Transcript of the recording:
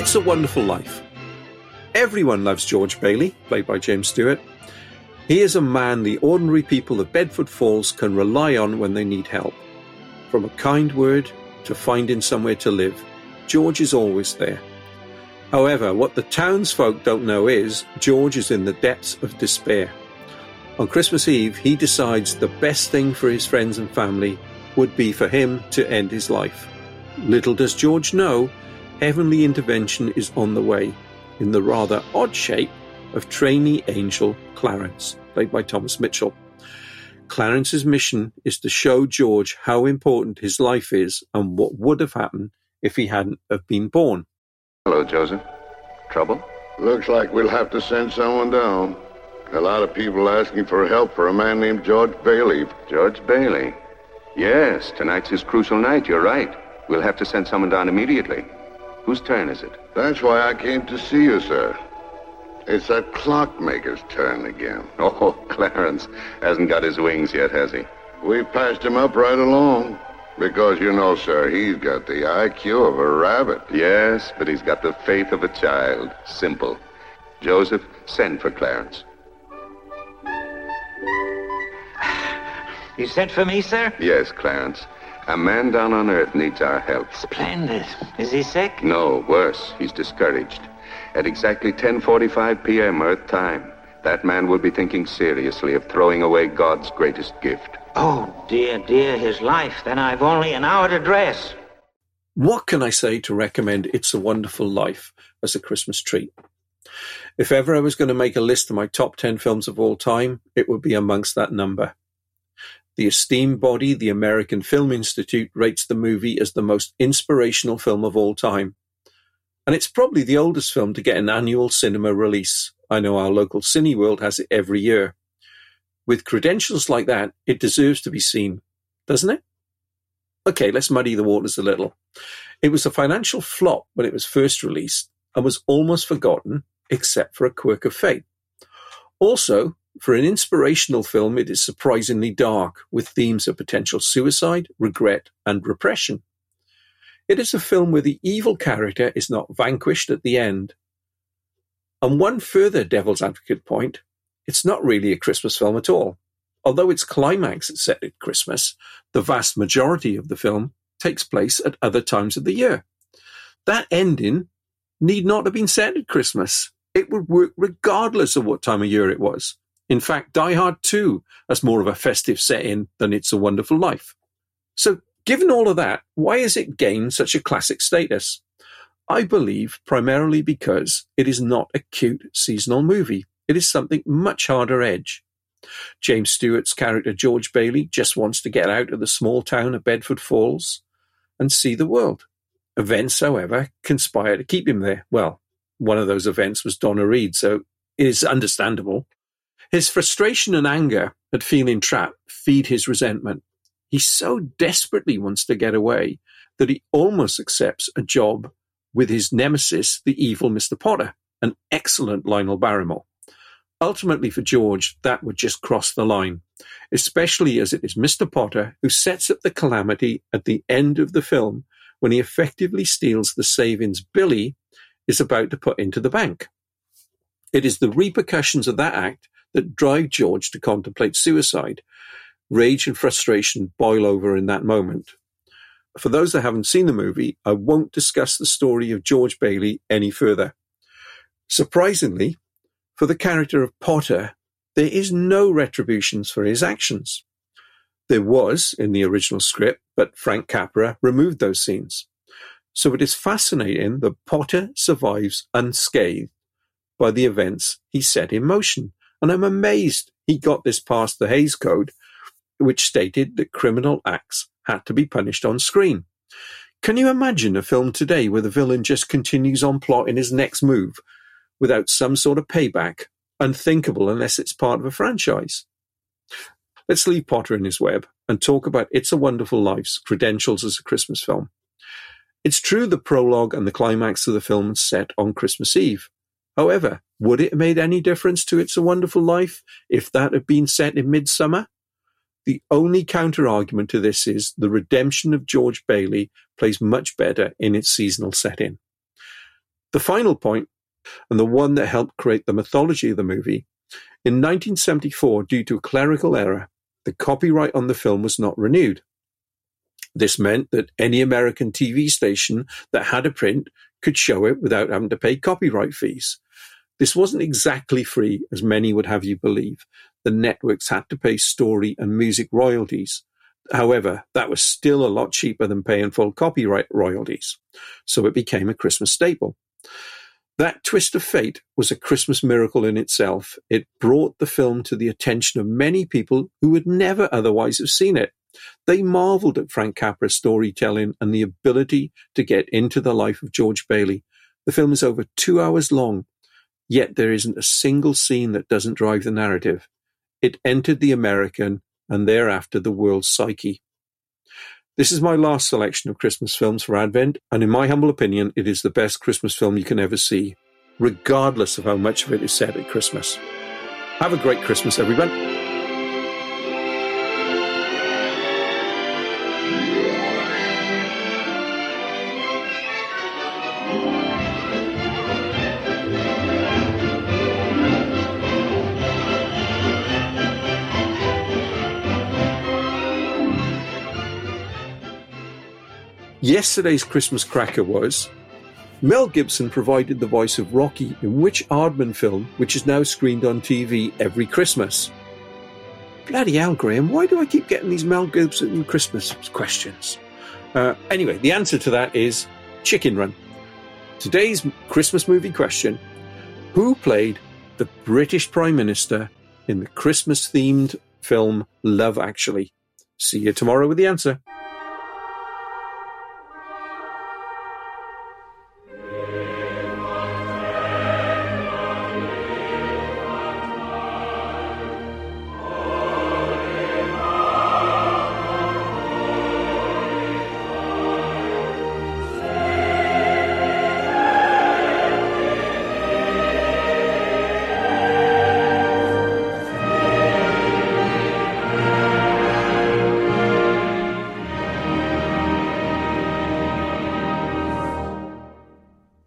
It's a Wonderful Life. Everyone loves George Bailey, played by James Stewart. He is a man the ordinary people of Bedford Falls can rely on when they need help. From a kind word to finding somewhere to live, George is always there. However, what the townsfolk don't know is George is in the depths of despair. On Christmas Eve, he decides the best thing for his friends and family would be for him to end his life. Little does George know heavenly intervention is on the way in the rather odd shape of trainee angel Clarence, played by Thomas Mitchell. Clarence's mission is to show George how important his life is and what would have happened if he hadn't have been born. Hello, Joseph. Trouble? Looks like we'll have to send someone down. A lot of people asking for help for a man named George Bailey. George Bailey. Yes, tonight's his crucial night. You're right. We'll have to send someone down immediately. Whose turn is it? That's why I came to see you, sir. It's that clockmaker's turn again. Oh, Clarence hasn't got his wings yet, has he? We passed him up right along. Because, you know, sir, he's got the IQ of a rabbit. Yes, but he's got the faith of a child. Simple. Joseph, send for Clarence. You sent for me, sir? Yes, Clarence. A man down on Earth needs our help. Splendid. Is he sick? No, worse. He's discouraged. At exactly 10:45 p.m. Earth time, that man will be thinking seriously of throwing away God's greatest gift. Oh, dear, dear, his life. Then I've only an hour to dress. What can I say to recommend It's a Wonderful Life as a Christmas treat? If ever I was going to make a list of my top 10 films of all time, it would be amongst that number. The esteemed body, the American Film Institute, rates the movie as the most inspirational film of all time. And it's probably the oldest film to get an annual cinema release. I know our local Cineworld has it every year. With credentials like that, it deserves to be seen, doesn't it? Okay, let's muddy the waters a little. It was a financial flop when it was first released and was almost forgotten, except for a quirk of fate. Also, for an inspirational film, it is surprisingly dark, with themes of potential suicide, regret, and repression. It is a film where the evil character is not vanquished at the end. And one further devil's advocate point it's not really a Christmas film at all. Although its climax is set at Christmas, the vast majority of the film takes place at other times of the year. That ending need not have been set at Christmas. It would work regardless of what time of year it was. In fact, Die Hard 2 has more of a festive setting than It's a Wonderful Life. So, given all of that, why has it gained such a classic status? I believe primarily because it is not a cute seasonal movie. It is something much harder edge. James Stewart's character George Bailey just wants to get out of the small town of Bedford Falls and see the world. Events, however, conspire to keep him there. Well, one of those events was Donna Reed, so it is understandable. His frustration and anger at feeling trapped feed his resentment. He so desperately wants to get away that he almost accepts a job with his nemesis, the evil Mr. Potter, an excellent Lionel Barrymore. Ultimately, for George, that would just cross the line, especially as it is Mr. Potter who sets up the calamity at the end of the film when he effectively steals the savings Billy is about to put into the bank. It is the repercussions of that act that drive George to contemplate suicide. Rage and frustration boil over in that moment. For those that haven't seen the movie, I won't discuss the story of George Bailey any further. Surprisingly, for the character of Potter, there is no retributions for his actions. There was in the original script, but Frank Capra removed those scenes. So it is fascinating that Potter survives unscathed by the events he set in motion. And I'm amazed he got this past the Hays Code which stated that criminal acts had to be punished on screen. Can you imagine a film today where the villain just continues on plotting his next move without some sort of payback? Unthinkable unless it's part of a franchise. Let's leave Potter in his web and talk about It's a Wonderful Life's credentials as a Christmas film. It's true the prologue and the climax of the film is set on Christmas Eve. However, would it have made any difference to It's a Wonderful Life if that had been set in midsummer? The only counter-argument to this is the redemption of George Bailey plays much better in its seasonal setting. The final point, and the one that helped create the mythology of the movie, in 1974, due to a clerical error, the copyright on the film was not renewed. This meant that any American TV station that had a print could show it without having to pay copyright fees. This wasn't exactly free, as many would have you believe. The networks had to pay story and music royalties. However, that was still a lot cheaper than paying full copyright royalties, so it became a Christmas staple. That twist of fate was a Christmas miracle in itself. It brought the film to the attention of many people who would never otherwise have seen it. They marveled at Frank Capra's storytelling and the ability to get into the life of George Bailey. The film is over two hours long, yet there isn't a single scene that doesn't drive the narrative. It entered the American and thereafter the world's psyche. This is my last selection of Christmas films for Advent, and in my humble opinion, it is the best Christmas film you can ever see, regardless of how much of it is set at Christmas. Have a great Christmas, everyone. Yesterday's Christmas cracker was Mel Gibson provided the voice of Rocky in which Aardman film, which is now screened on TV every Christmas? Bloody hell, Graham, why do I keep getting these Mel Gibson Christmas questions? Uh, anyway, the answer to that is Chicken Run. Today's Christmas movie question Who played the British Prime Minister in the Christmas themed film Love Actually? See you tomorrow with the answer.